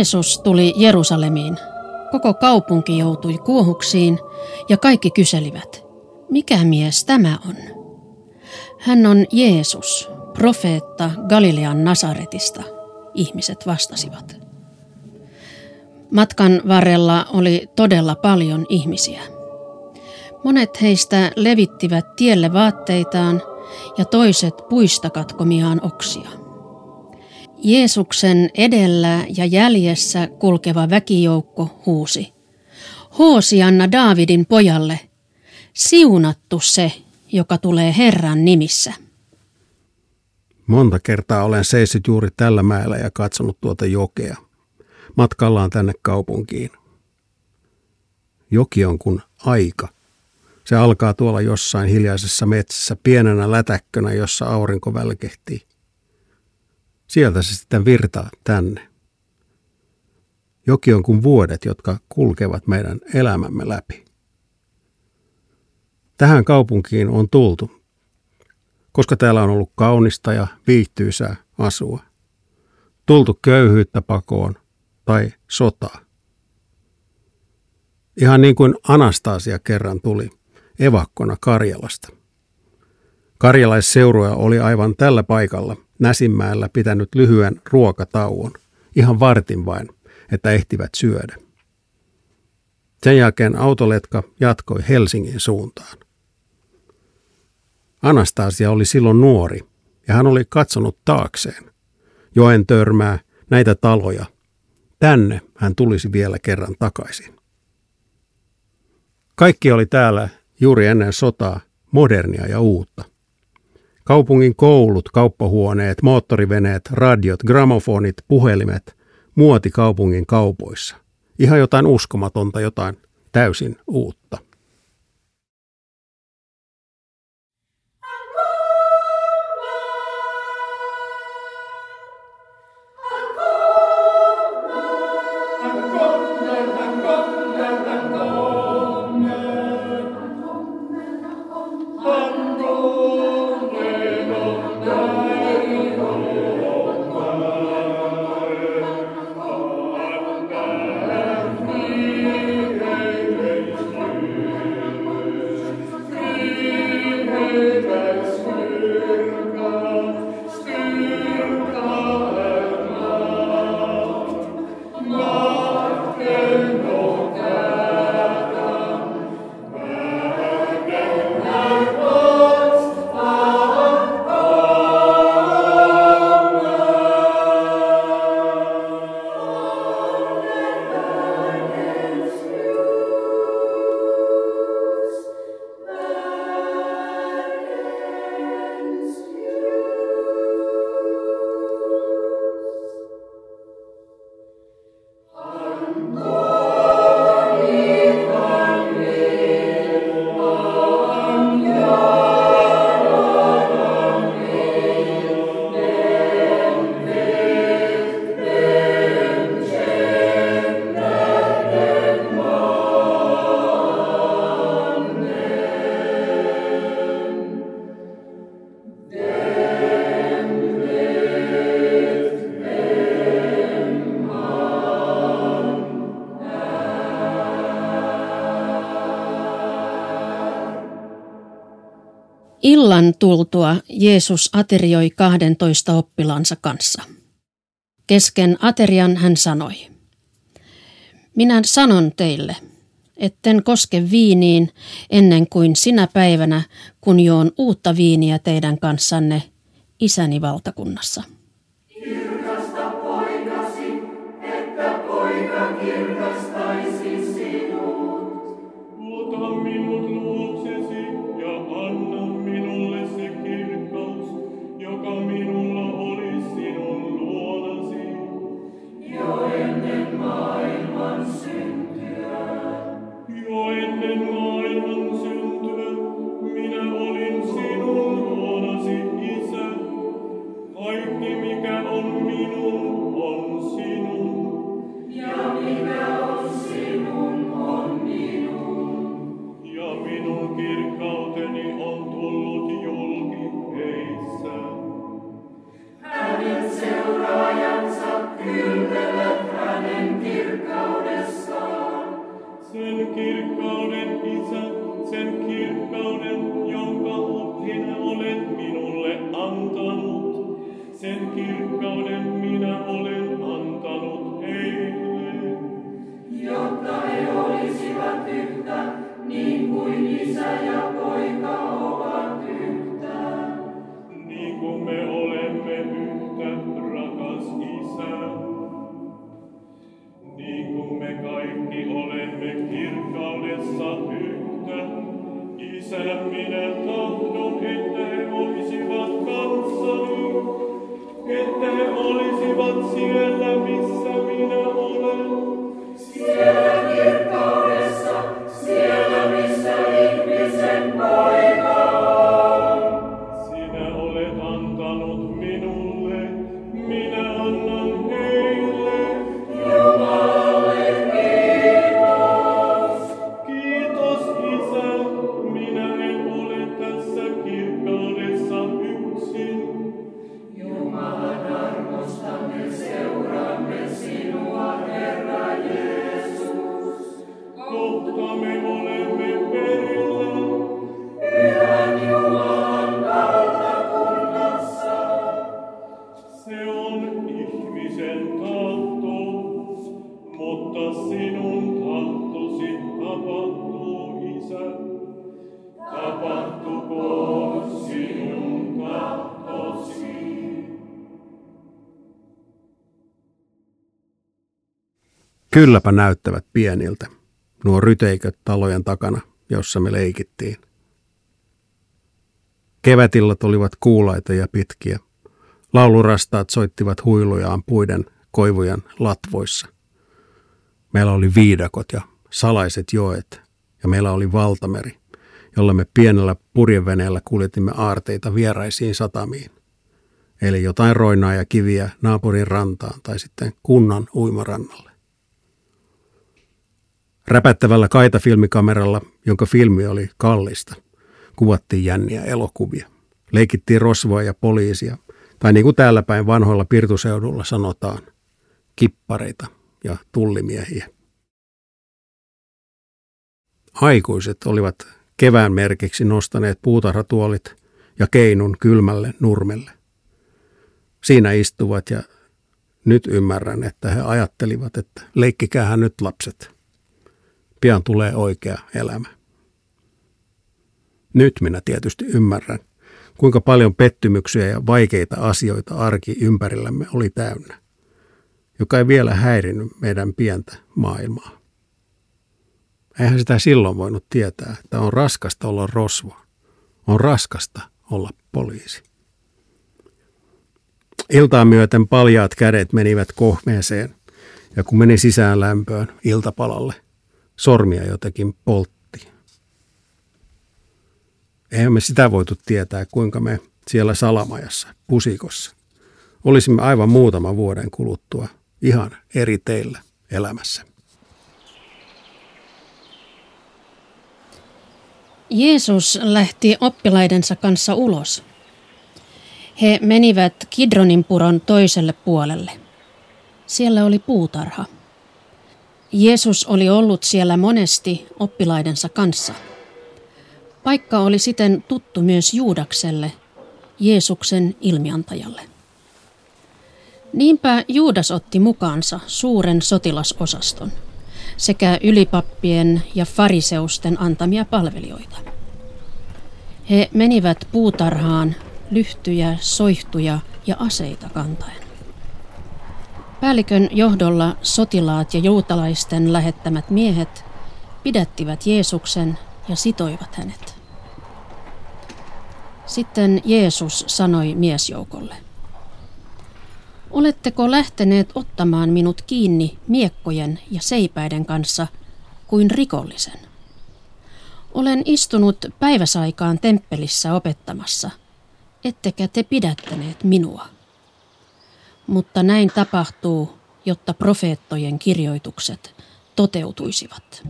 Jeesus tuli Jerusalemiin. Koko kaupunki joutui kuohuksiin ja kaikki kyselivät, mikä mies tämä on? Hän on Jeesus, profeetta Galilean Nasaretista, ihmiset vastasivat. Matkan varrella oli todella paljon ihmisiä. Monet heistä levittivät tielle vaatteitaan ja toiset puista katkomiaan oksia. Jeesuksen edellä ja jäljessä kulkeva väkijoukko huusi. Hoosianna Daavidin pojalle, siunattu se, joka tulee Herran nimissä. Monta kertaa olen seissyt juuri tällä mäellä ja katsonut tuota jokea. Matkallaan tänne kaupunkiin. Joki on kuin aika. Se alkaa tuolla jossain hiljaisessa metsässä pienenä lätäkkönä, jossa aurinko välkehtii. Sieltä se sitten virtaa tänne. Joki on kuin vuodet, jotka kulkevat meidän elämämme läpi. Tähän kaupunkiin on tultu, koska täällä on ollut kaunista ja viihtyisää asua. Tultu köyhyyttä pakoon tai sotaa. Ihan niin kuin Anastasia kerran tuli evakkona Karjalasta. Karjalaisseuroja oli aivan tällä paikalla Näsimäellä pitänyt lyhyen ruokatauon, ihan vartin vain, että ehtivät syödä. Sen jälkeen autoletka jatkoi Helsingin suuntaan. Anastasia oli silloin nuori ja hän oli katsonut taakseen. Joen törmää, näitä taloja. Tänne hän tulisi vielä kerran takaisin. Kaikki oli täällä juuri ennen sotaa modernia ja uutta. Kaupungin koulut, kauppahuoneet, moottoriveneet, radiot, gramofonit, puhelimet, muoti kaupungin kaupoissa. Ihan jotain uskomatonta, jotain täysin uutta. Illan tultua Jeesus aterioi kahdentoista oppilansa kanssa. Kesken aterian hän sanoi, Minä sanon teille, etten koske viiniin ennen kuin sinä päivänä, kun joon uutta viiniä teidän kanssanne isäni valtakunnassa. Hänen Kylläpä näyttävät pieniltä, nuo ryteiköt talojen takana, jossa me leikittiin. Kevätillat olivat kuulaita ja pitkiä. Laulurastaat soittivat huilujaan puiden koivujen latvoissa. Meillä oli viidakot ja salaiset joet, ja meillä oli valtameri, jolla me pienellä purjeveneellä kuljetimme aarteita vieraisiin satamiin. Eli jotain roinaa ja kiviä naapurin rantaan tai sitten kunnan uimarannalle. Räpättävällä kaitafilmikameralla, jonka filmi oli kallista, kuvattiin jänniä elokuvia. Leikittiin rosvoa ja poliisia, tai niin kuin täällä päin vanhoilla pirtuseudulla sanotaan, kippareita ja tullimiehiä. Aikuiset olivat kevään merkiksi nostaneet puutarhatuolit ja keinun kylmälle nurmelle. Siinä istuvat ja nyt ymmärrän, että he ajattelivat, että leikkikäähän nyt lapset – pian tulee oikea elämä. Nyt minä tietysti ymmärrän, kuinka paljon pettymyksiä ja vaikeita asioita arki ympärillämme oli täynnä, joka ei vielä häirinyt meidän pientä maailmaa. Eihän sitä silloin voinut tietää, että on raskasta olla rosvo. On raskasta olla poliisi. Iltaa myöten paljaat kädet menivät kohmeeseen, ja kun meni sisään lämpöön iltapalalle – sormia jotenkin poltti. Eihän me sitä voitu tietää, kuinka me siellä salamajassa, pusikossa, olisimme aivan muutaman vuoden kuluttua ihan eri teillä elämässä. Jeesus lähti oppilaidensa kanssa ulos. He menivät Kidronin puron toiselle puolelle. Siellä oli puutarha. Jeesus oli ollut siellä monesti oppilaidensa kanssa. Paikka oli siten tuttu myös Juudakselle, Jeesuksen ilmiantajalle. Niinpä Juudas otti mukaansa suuren sotilasosaston sekä ylipappien ja fariseusten antamia palvelijoita. He menivät puutarhaan lyhtyjä, soihtuja ja aseita kantaen. Päällikön johdolla sotilaat ja juutalaisten lähettämät miehet pidättivät Jeesuksen ja sitoivat hänet. Sitten Jeesus sanoi miesjoukolle, Oletteko lähteneet ottamaan minut kiinni miekkojen ja seipäiden kanssa kuin rikollisen? Olen istunut päiväsaikaan temppelissä opettamassa, ettekä te pidättäneet minua mutta näin tapahtuu, jotta profeettojen kirjoitukset toteutuisivat.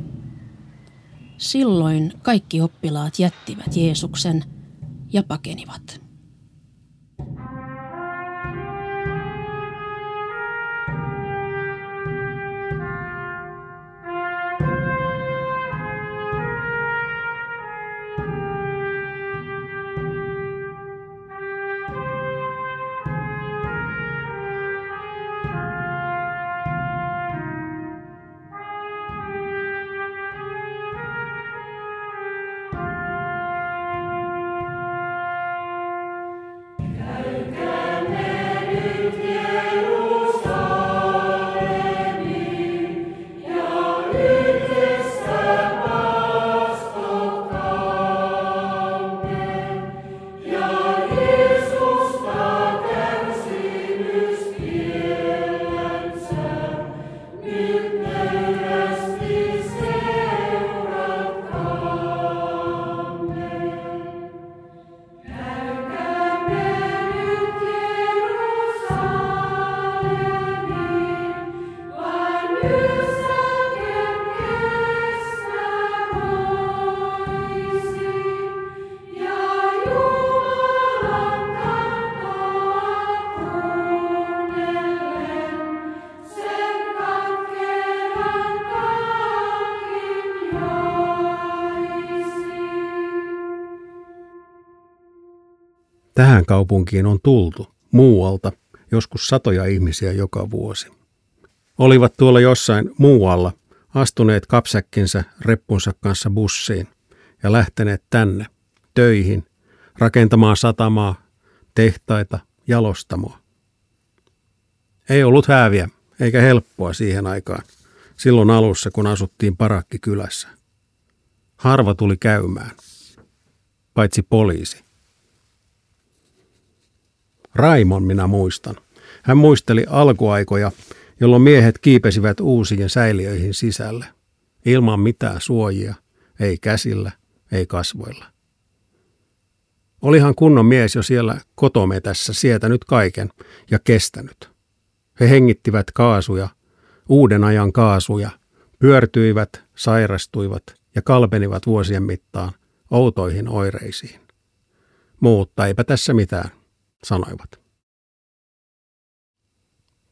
Silloin kaikki oppilaat jättivät Jeesuksen ja pakenivat. Tähän kaupunkiin on tultu muualta joskus satoja ihmisiä joka vuosi. Olivat tuolla jossain muualla astuneet kapsäkkinsä reppunsa kanssa bussiin ja lähteneet tänne töihin, rakentamaan satamaa, tehtaita, jalostamoa. Ei ollut hääviä eikä helppoa siihen aikaan, silloin alussa kun asuttiin parakkikylässä. Harva tuli käymään, paitsi poliisi. Raimon minä muistan. Hän muisteli alkuaikoja, jolloin miehet kiipesivät uusiin säiliöihin sisälle, ilman mitään suojia, ei käsillä, ei kasvoilla. Olihan kunnon mies jo siellä kotometässä sietänyt kaiken ja kestänyt. He hengittivät kaasuja, uuden ajan kaasuja, pyörtyivät, sairastuivat ja kalpenivat vuosien mittaan outoihin oireisiin. Mutta eipä tässä mitään, sanoivat.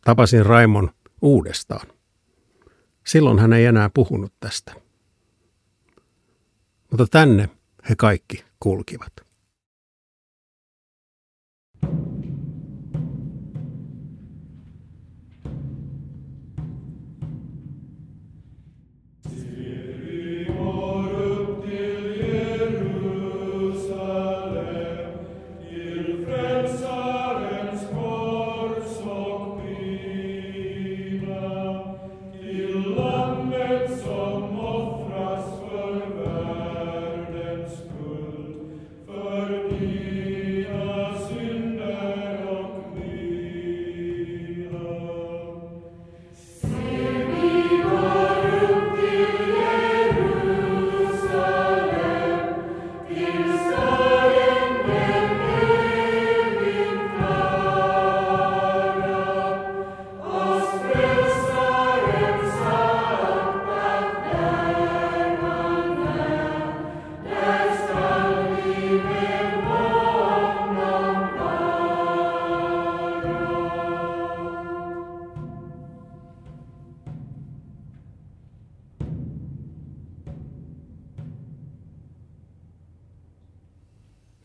Tapasin Raimon uudestaan. Silloin hän ei enää puhunut tästä. Mutta tänne he kaikki kulkivat.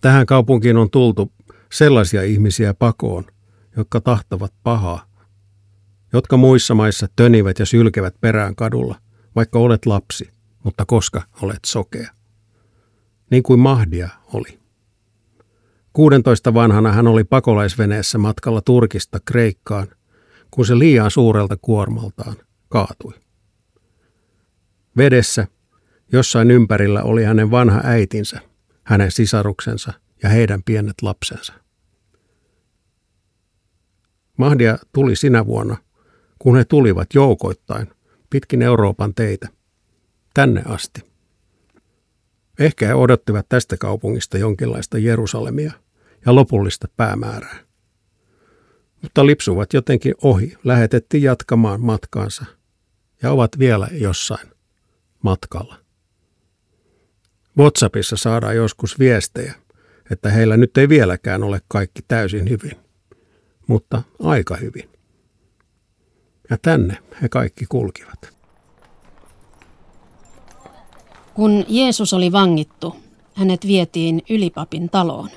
Tähän kaupunkiin on tultu sellaisia ihmisiä pakoon, jotka tahtavat pahaa, jotka muissa maissa tönivät ja sylkevät perään kadulla, vaikka olet lapsi, mutta koska olet sokea. Niin kuin Mahdia oli. 16 vanhana hän oli pakolaisveneessä matkalla Turkista Kreikkaan, kun se liian suurelta kuormaltaan kaatui. Vedessä, jossain ympärillä oli hänen vanha äitinsä – hänen sisaruksensa ja heidän pienet lapsensa. Mahdia tuli sinä vuonna, kun he tulivat joukoittain pitkin Euroopan teitä, tänne asti. Ehkä he odottivat tästä kaupungista jonkinlaista Jerusalemia ja lopullista päämäärää. Mutta lipsuvat jotenkin ohi, lähetettiin jatkamaan matkaansa ja ovat vielä jossain matkalla. WhatsAppissa saadaan joskus viestejä, että heillä nyt ei vieläkään ole kaikki täysin hyvin, mutta aika hyvin. Ja tänne he kaikki kulkivat. Kun Jeesus oli vangittu, hänet vietiin ylipapin taloon.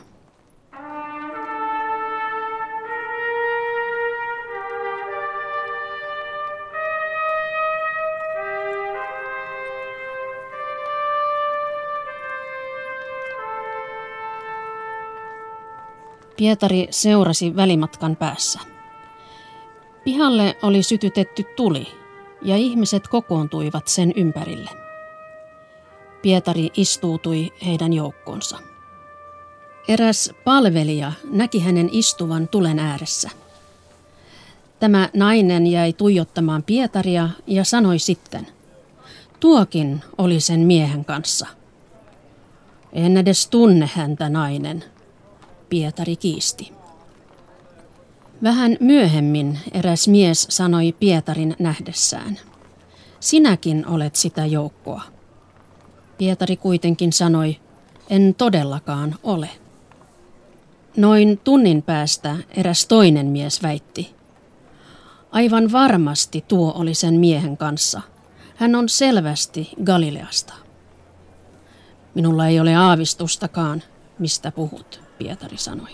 Pietari seurasi välimatkan päässä. Pihalle oli sytytetty tuli ja ihmiset kokoontuivat sen ympärille. Pietari istuutui heidän joukkoonsa. Eräs palvelija näki hänen istuvan tulen ääressä. Tämä nainen jäi tuijottamaan Pietaria ja sanoi sitten, tuokin oli sen miehen kanssa. En edes tunne häntä nainen, Pietari kiisti. Vähän myöhemmin eräs mies sanoi Pietarin nähdessään. Sinäkin olet sitä joukkoa. Pietari kuitenkin sanoi, en todellakaan ole. Noin tunnin päästä eräs toinen mies väitti. Aivan varmasti tuo oli sen miehen kanssa. Hän on selvästi Galileasta. Minulla ei ole aavistustakaan, mistä puhut. Pietari sanoi.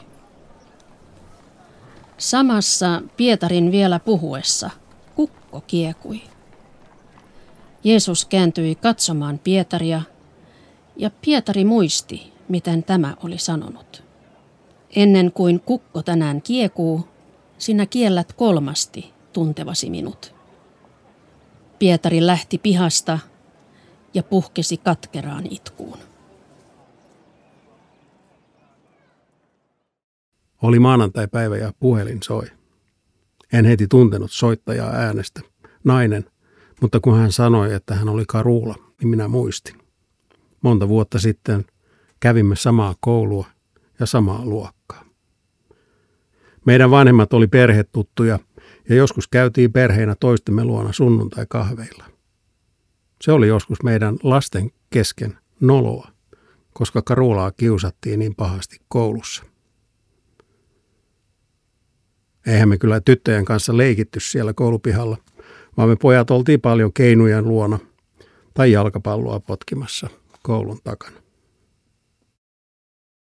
Samassa Pietarin vielä puhuessa kukko kiekui. Jeesus kääntyi katsomaan Pietaria, ja Pietari muisti, miten tämä oli sanonut. Ennen kuin kukko tänään kiekuu, sinä kiellät kolmasti tuntevasi minut. Pietari lähti pihasta ja puhkesi katkeraan itkuun. Oli maanantai-päivä ja puhelin soi. En heti tuntenut soittajaa äänestä. Nainen, mutta kun hän sanoi, että hän oli Karuula, niin minä muistin. Monta vuotta sitten kävimme samaa koulua ja samaa luokkaa. Meidän vanhemmat oli perhetuttuja ja joskus käytiin perheinä toistemme luona sunnuntai-kahveilla. Se oli joskus meidän lasten kesken noloa, koska Karulaa kiusattiin niin pahasti koulussa. Eihän me kyllä tyttöjen kanssa leikitty siellä koulupihalla, vaan me pojat oltiin paljon keinujen luona tai jalkapalloa potkimassa koulun takana.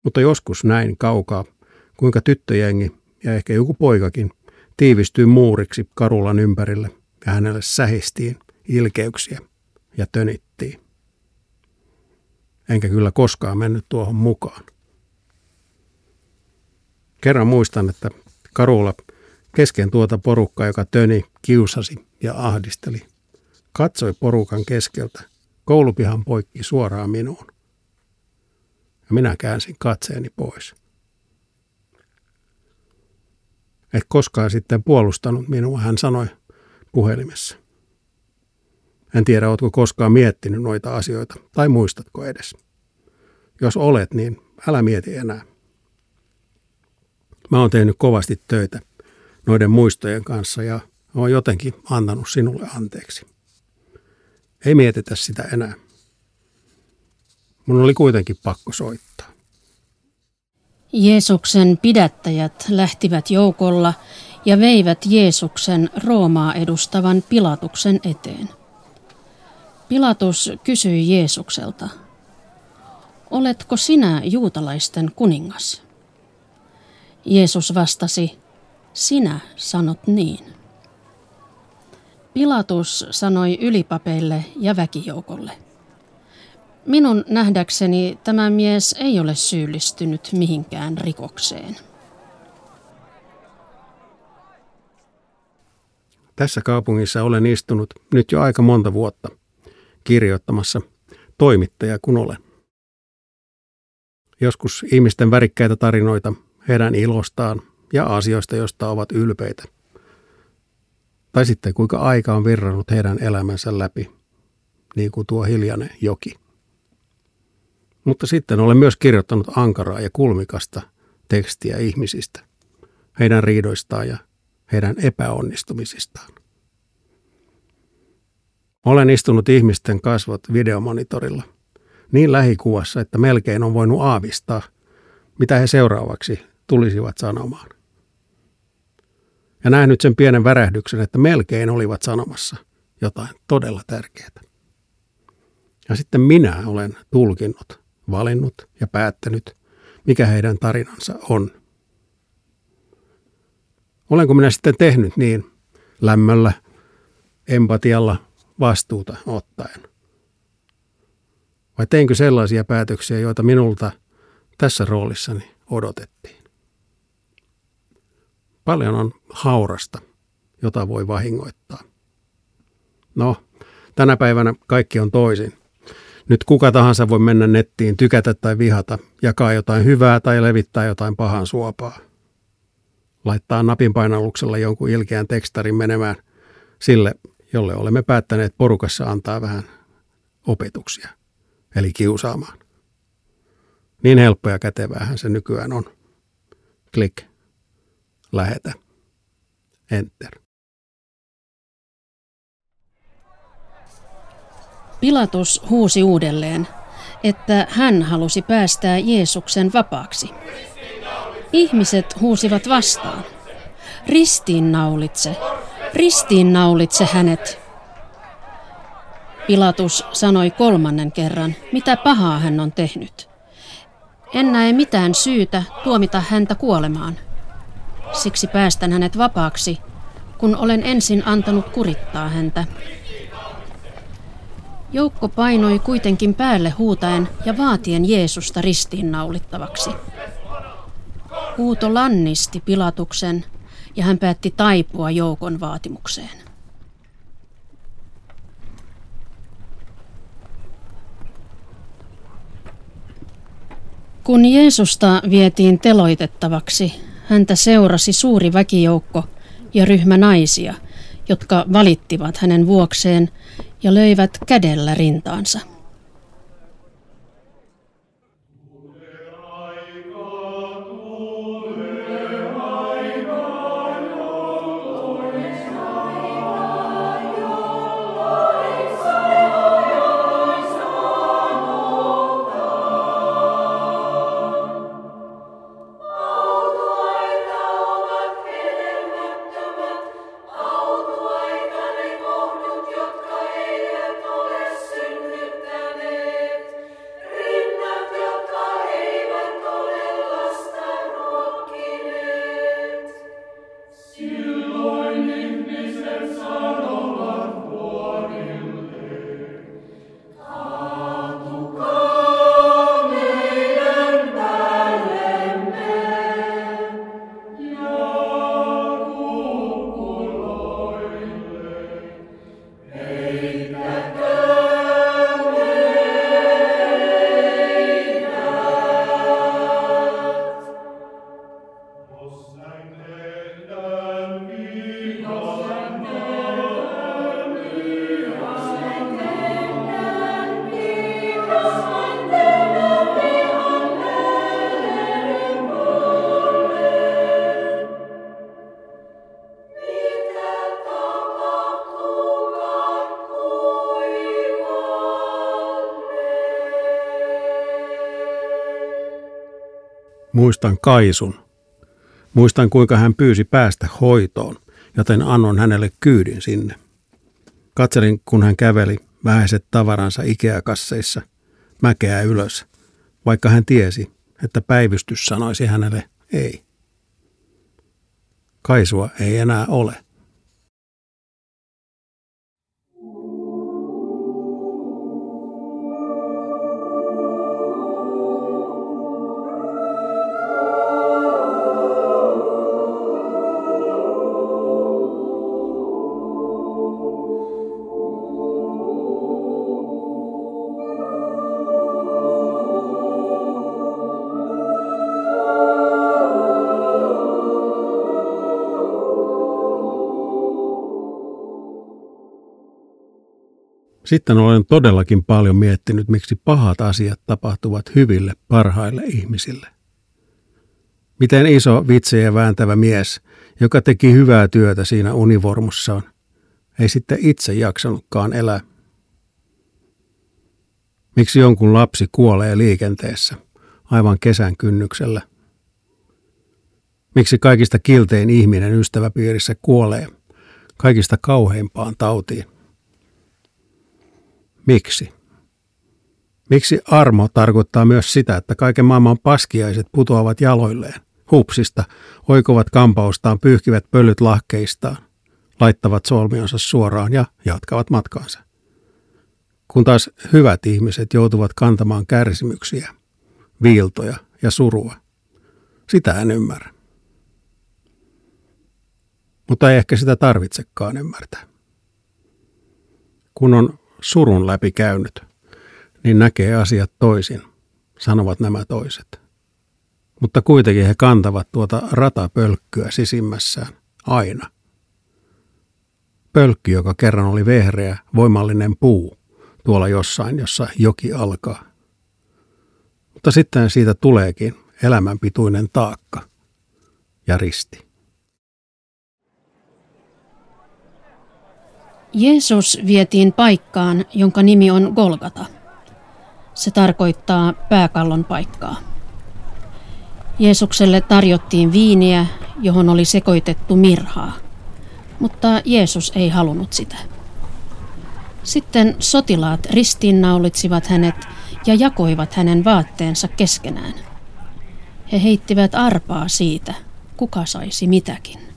Mutta joskus näin kaukaa, kuinka tyttöjengi ja ehkä joku poikakin tiivistyi muuriksi Karulan ympärille ja hänelle sähistiin ilkeyksiä ja tönittiin. Enkä kyllä koskaan mennyt tuohon mukaan. Kerran muistan, että Karula kesken tuota porukkaa, joka töni, kiusasi ja ahdisteli, katsoi porukan keskeltä koulupihan poikki suoraan minuun. Ja minä käänsin katseeni pois. Et koskaan sitten puolustanut minua, hän sanoi puhelimessa. En tiedä, oletko koskaan miettinyt noita asioita, tai muistatko edes. Jos olet, niin älä mieti enää. Mä oon tehnyt kovasti töitä noiden muistojen kanssa ja oon jotenkin antanut sinulle anteeksi. Ei mietitä sitä enää. Mun oli kuitenkin pakko soittaa. Jeesuksen pidättäjät lähtivät joukolla ja veivät Jeesuksen Roomaa edustavan Pilatuksen eteen. Pilatus kysyi Jeesukselta, Oletko sinä juutalaisten kuningas? Jeesus vastasi, sinä sanot niin. Pilatus sanoi ylipapeille ja väkijoukolle. Minun nähdäkseni tämä mies ei ole syyllistynyt mihinkään rikokseen. Tässä kaupungissa olen istunut nyt jo aika monta vuotta kirjoittamassa toimittaja kun olen. Joskus ihmisten värikkäitä tarinoita heidän ilostaan ja asioista, joista ovat ylpeitä. Tai sitten kuinka aika on virrannut heidän elämänsä läpi, niin kuin tuo hiljainen joki. Mutta sitten olen myös kirjoittanut ankaraa ja kulmikasta tekstiä ihmisistä, heidän riidoistaan ja heidän epäonnistumisistaan. Olen istunut ihmisten kasvot videomonitorilla niin lähikuvassa, että melkein on voinut aavistaa, mitä he seuraavaksi tulisivat sanomaan. Ja nähnyt sen pienen värähdyksen, että melkein olivat sanomassa jotain todella tärkeää. Ja sitten minä olen tulkinnut, valinnut ja päättänyt, mikä heidän tarinansa on. Olenko minä sitten tehnyt niin lämmöllä, empatialla, vastuuta ottaen? Vai teinkö sellaisia päätöksiä, joita minulta tässä roolissani odotettiin? Paljon on haurasta, jota voi vahingoittaa. No, tänä päivänä kaikki on toisin. Nyt kuka tahansa voi mennä nettiin, tykätä tai vihata, jakaa jotain hyvää tai levittää jotain pahan suopaa. Laittaa napin painalluksella jonkun ilkeän tekstarin menemään sille, jolle olemme päättäneet porukassa antaa vähän opetuksia, eli kiusaamaan. Niin helppoa ja käteväähän se nykyään on. Klik lähetä. Enter. Pilatus huusi uudelleen, että hän halusi päästää Jeesuksen vapaaksi. Ihmiset huusivat vastaan. Ristiin naulitse, ristiin naulitse hänet. Pilatus sanoi kolmannen kerran, mitä pahaa hän on tehnyt. En näe mitään syytä tuomita häntä kuolemaan. Siksi päästän hänet vapaaksi, kun olen ensin antanut kurittaa häntä. Joukko painoi kuitenkin päälle huutaen ja vaatien Jeesusta ristiinnaulittavaksi. Huuto lannisti Pilatuksen ja hän päätti taipua joukon vaatimukseen. Kun Jeesusta vietiin teloitettavaksi, häntä seurasi suuri väkijoukko ja ryhmä naisia, jotka valittivat hänen vuokseen ja löivät kädellä rintaansa. Muistan Kaisun. Muistan, kuinka hän pyysi päästä hoitoon, joten annon hänelle kyydin sinne. Katselin, kun hän käveli vähäiset tavaransa Ikea-kasseissa mäkeä ylös, vaikka hän tiesi, että päivystys sanoisi hänelle ei. Kaisua ei enää ole. Sitten olen todellakin paljon miettinyt, miksi pahat asiat tapahtuvat hyville, parhaille ihmisille. Miten iso vitsejä vääntävä mies, joka teki hyvää työtä siinä univormussaan, ei sitten itse jaksanutkaan elää. Miksi jonkun lapsi kuolee liikenteessä, aivan kesän kynnyksellä? Miksi kaikista kiltein ihminen ystäväpiirissä kuolee, kaikista kauheimpaan tautiin? Miksi? Miksi armo tarkoittaa myös sitä, että kaiken maailman paskiaiset putoavat jaloilleen, hupsista, oikovat kampaustaan, pyyhkivät pölyt lahkeistaan, laittavat solmionsa suoraan ja jatkavat matkaansa? Kun taas hyvät ihmiset joutuvat kantamaan kärsimyksiä, viiltoja ja surua, sitä en ymmärrä. Mutta ei ehkä sitä tarvitsekaan ymmärtää. Kun on surun läpi käynyt, niin näkee asiat toisin, sanovat nämä toiset. Mutta kuitenkin he kantavat tuota ratapölkkyä sisimmässään aina. Pölkky, joka kerran oli vehreä, voimallinen puu, tuolla jossain, jossa joki alkaa. Mutta sitten siitä tuleekin elämänpituinen taakka ja risti. Jeesus vietiin paikkaan, jonka nimi on Golgata. Se tarkoittaa pääkallon paikkaa. Jeesukselle tarjottiin viiniä, johon oli sekoitettu mirhaa, mutta Jeesus ei halunnut sitä. Sitten sotilaat ristiinnaulitsivat hänet ja jakoivat hänen vaatteensa keskenään. He heittivät arpaa siitä, kuka saisi mitäkin.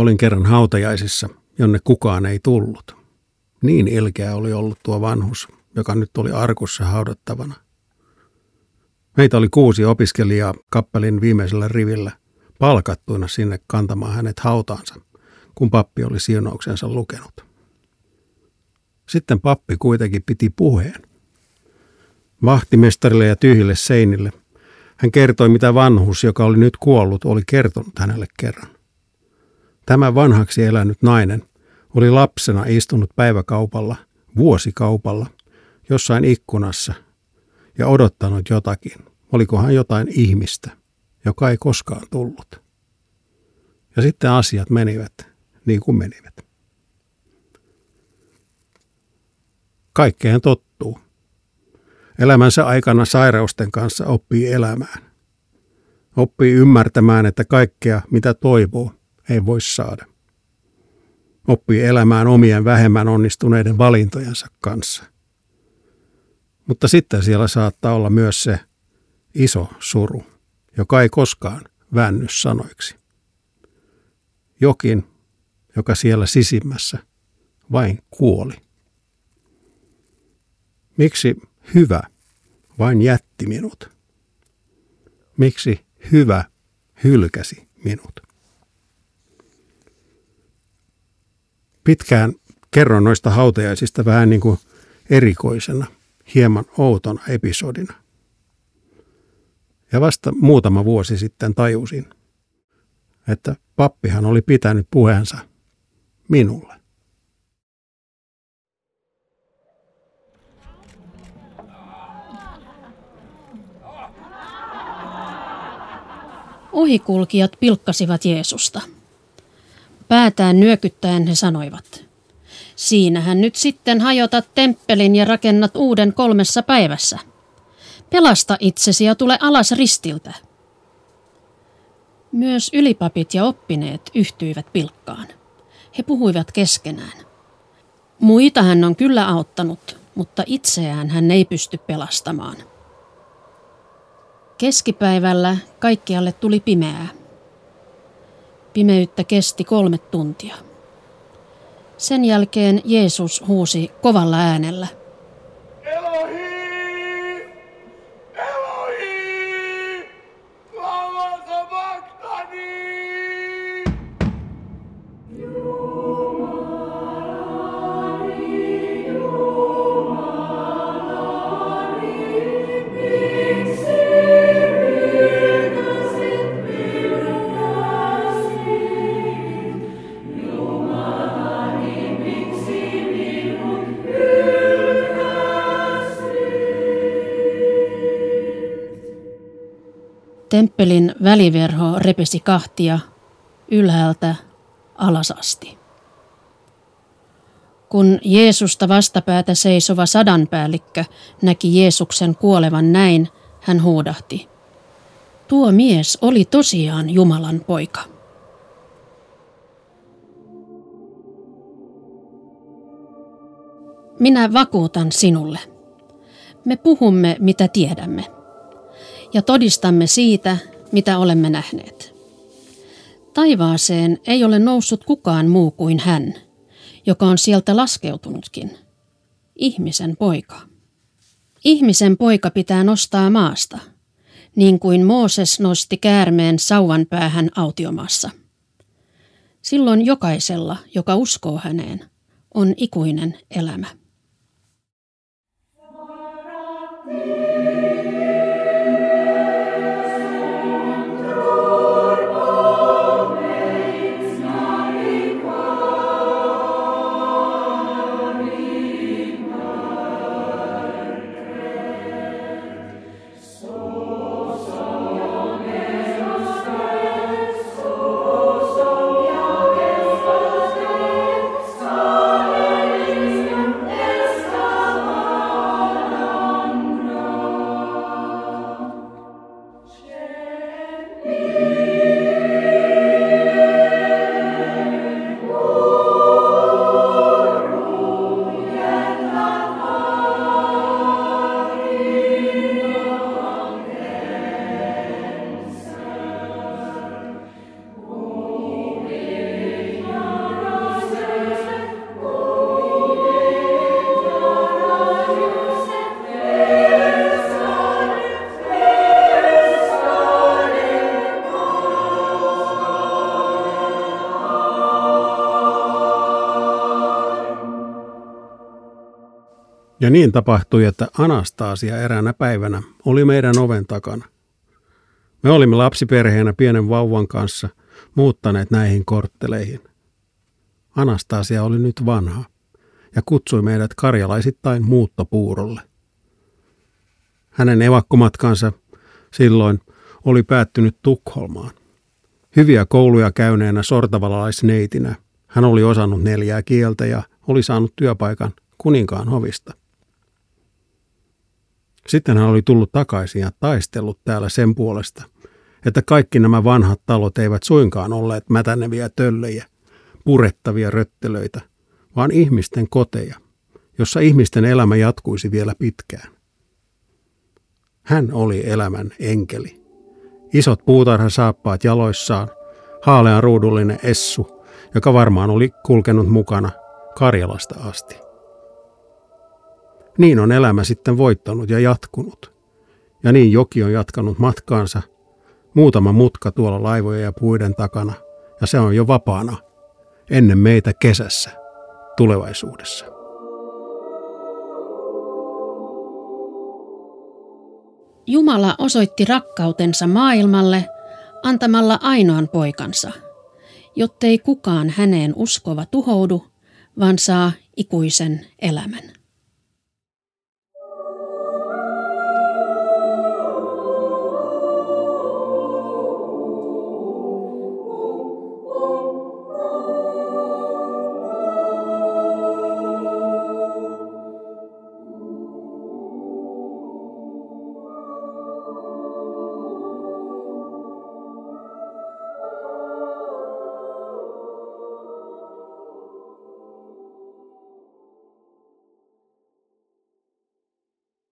Olin kerran hautajaisissa, jonne kukaan ei tullut. Niin ilkeä oli ollut tuo vanhus, joka nyt oli arkussa haudattavana. Meitä oli kuusi opiskelijaa kappelin viimeisellä rivillä, palkattuina sinne kantamaan hänet hautaansa, kun pappi oli siunauksensa lukenut. Sitten pappi kuitenkin piti puheen. Vahtimestarille ja tyhjille seinille hän kertoi, mitä vanhus, joka oli nyt kuollut, oli kertonut hänelle kerran. Tämä vanhaksi elänyt nainen oli lapsena istunut päiväkaupalla, vuosikaupalla, jossain ikkunassa ja odottanut jotakin. Olikohan jotain ihmistä, joka ei koskaan tullut. Ja sitten asiat menivät niin kuin menivät. Kaikkeen tottuu. Elämänsä aikana sairausten kanssa oppii elämään. Oppii ymmärtämään, että kaikkea mitä toivoo, ei voi saada. Oppii elämään omien vähemmän onnistuneiden valintojensa kanssa. Mutta sitten siellä saattaa olla myös se iso suru, joka ei koskaan vänny sanoiksi. Jokin, joka siellä sisimmässä vain kuoli. Miksi hyvä vain jätti minut? Miksi hyvä hylkäsi minut? Pitkään kerron noista hautajaisista vähän niin kuin erikoisena, hieman outona episodina. Ja vasta muutama vuosi sitten tajusin, että pappihan oli pitänyt puheensa minulle. Ohikulkijat pilkkasivat Jeesusta. Päätään nyökyttäen he sanoivat. Siinähän nyt sitten hajotat temppelin ja rakennat uuden kolmessa päivässä. Pelasta itsesi ja tule alas ristiltä. Myös ylipapit ja oppineet yhtyivät pilkkaan. He puhuivat keskenään. Muita hän on kyllä auttanut, mutta itseään hän ei pysty pelastamaan. Keskipäivällä kaikkialle tuli pimeää. Pimeyttä kesti kolme tuntia. Sen jälkeen Jeesus huusi kovalla äänellä – Temppelin väliverho repesi kahtia ylhäältä alasasti. Kun Jeesusta vastapäätä seisova sadanpäällikkö näki Jeesuksen kuolevan näin, hän huudahti. Tuo mies oli tosiaan Jumalan poika. Minä vakuutan sinulle. Me puhumme, mitä tiedämme, ja todistamme siitä, mitä olemme nähneet. Taivaaseen ei ole noussut kukaan muu kuin hän, joka on sieltä laskeutunutkin. Ihmisen poika. Ihmisen poika pitää nostaa maasta, niin kuin Mooses nosti käärmeen sauvan päähän autiomassa. Silloin jokaisella, joka uskoo häneen, on ikuinen elämä. Niin tapahtui, että Anastasia eräänä päivänä oli meidän oven takana. Me olimme lapsiperheenä pienen vauvan kanssa muuttaneet näihin kortteleihin. Anastasia oli nyt vanha ja kutsui meidät karjalaisittain muuttopuurolle. Hänen evakkomatkansa silloin oli päättynyt Tukholmaan. Hyviä kouluja käyneenä sortavalalaisneitinä hän oli osannut neljää kieltä ja oli saanut työpaikan kuninkaan hovista. Sitten hän oli tullut takaisin ja taistellut täällä sen puolesta, että kaikki nämä vanhat talot eivät suinkaan olleet mätäneviä töllejä, purettavia röttelöitä, vaan ihmisten koteja, jossa ihmisten elämä jatkuisi vielä pitkään. Hän oli elämän enkeli. Isot puutarhasaappaat jaloissaan, haalean ruudullinen essu, joka varmaan oli kulkenut mukana Karjalasta asti. Niin on elämä sitten voittanut ja jatkunut. Ja niin joki on jatkanut matkaansa. Muutama mutka tuolla laivojen ja puiden takana, ja se on jo vapaana ennen meitä kesässä, tulevaisuudessa. Jumala osoitti rakkautensa maailmalle antamalla ainoan poikansa, jottei kukaan häneen uskova tuhoudu, vaan saa ikuisen elämän.